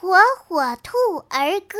火火兔儿歌。